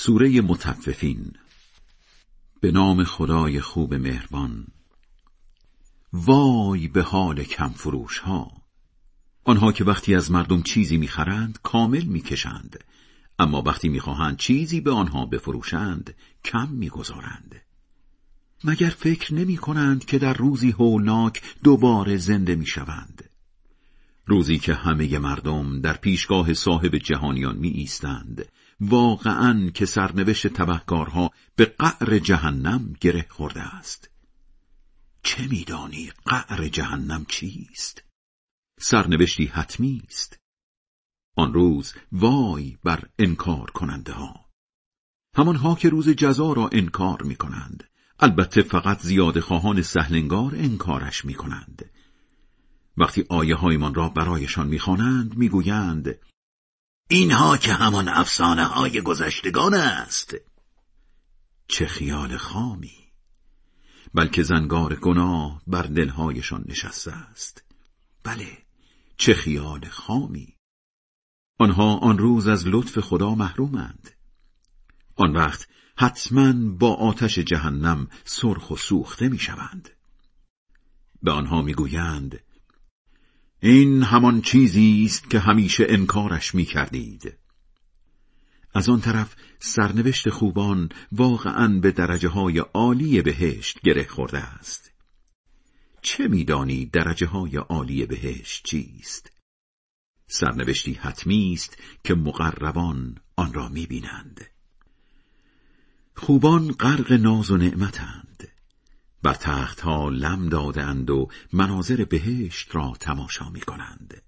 سوره متففین به نام خدای خوب مهربان. وای به حال کم فروش ها آنها که وقتی از مردم چیزی می‌خرند کامل می‌کشند. اما وقتی می‌خواهند چیزی به آنها بفروشند کم می‌گذارند. مگر فکر نمی کنند که در روزی هولناک دوباره زنده می‌شوند؟ روزی که همه مردم در پیشگاه صاحب جهانیان می ایستند واقعا که سرنوشت تبهکارها به قعر جهنم گره خورده است. چه میدانی قعر جهنم چیست؟ سرنوشتی حتمی است. آن روز وای بر انکار کننده ها همانها که روز جزا را انکار می کنند البته فقط زیاد خواهان سهلنگار انکارش می کنند وقتی آیه هایمان را برایشان می‌خوانند می‌گویند اینها که همان افسانه های گذشتگان است. چه خیال خامی! بلکه زنگار گناه بر دلهایشان نشسته است. بله چه خیال خامی! آنها آن روز از لطف خدا محرومند. آن وقت حتما با آتش جهنم سرخ و سوخته می‌شوند. به آنها می‌گویند این همان چیزی است که همیشه انکارش می کردید. از آن طرف سرنوشت خوبان واقعا به درجه های عالی بهشت گره خورده است. چه میدانی درجه های عالی بهشت چیست؟ سرنوشتی حتمی است که مقربان آن را می‌بینند. خوبان غرق ناز و نعمتند. بر تختها لم دادند و مناظر بهشت را تماشا می کنند.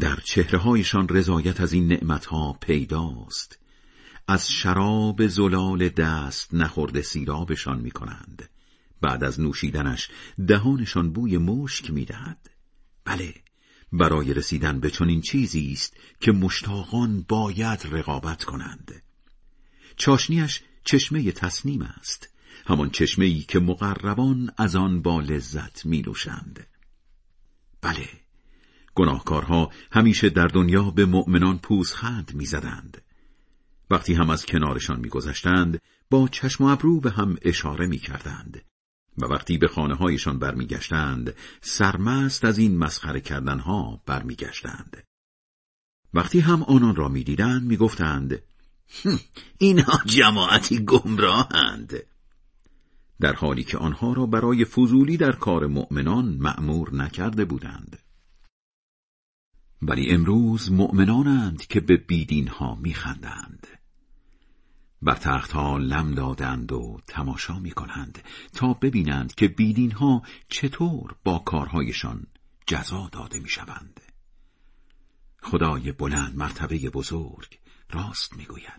در چهرههایشان رضایت از این نعمتها پیداست. از شراب زلال دست نخورده سیرابشان می کنند. بعد از نوشیدنش دهانشان بوی مشک می دهد. بله، برای رسیدن به چنین چیزی است که مشتاقان باید رقابت کنند. چاشنیش چشمه تصنیم است. همان چشمه ای که مقربان از آن با لذت می نوشند. بله گناهکارها همیشه در دنیا به مؤمنان پوزخند می‌زدند. وقتی هم از کنارشان میگذشتند با چشم و ابرو به هم اشاره می‌کردند و وقتی به خانه هایشان برمیگشتند سرمست از این مسخره کردنها برمیگشتند. وقتی هم آنان را می‌دیدند می‌گفتند اینها جماعتی گمراهند در حالی که آنها را برای فضولی در کار مؤمنان مأمور نکرده بودند ولی امروز مؤمنانند که به بیدین ها میخندند بر تخت ها لم دادند و تماشا می کنند تا ببینند که بیدین ها چطور با کارهایشان جزا داده می شوند. خدای بلند مرتبه بزرگ راست می گوید.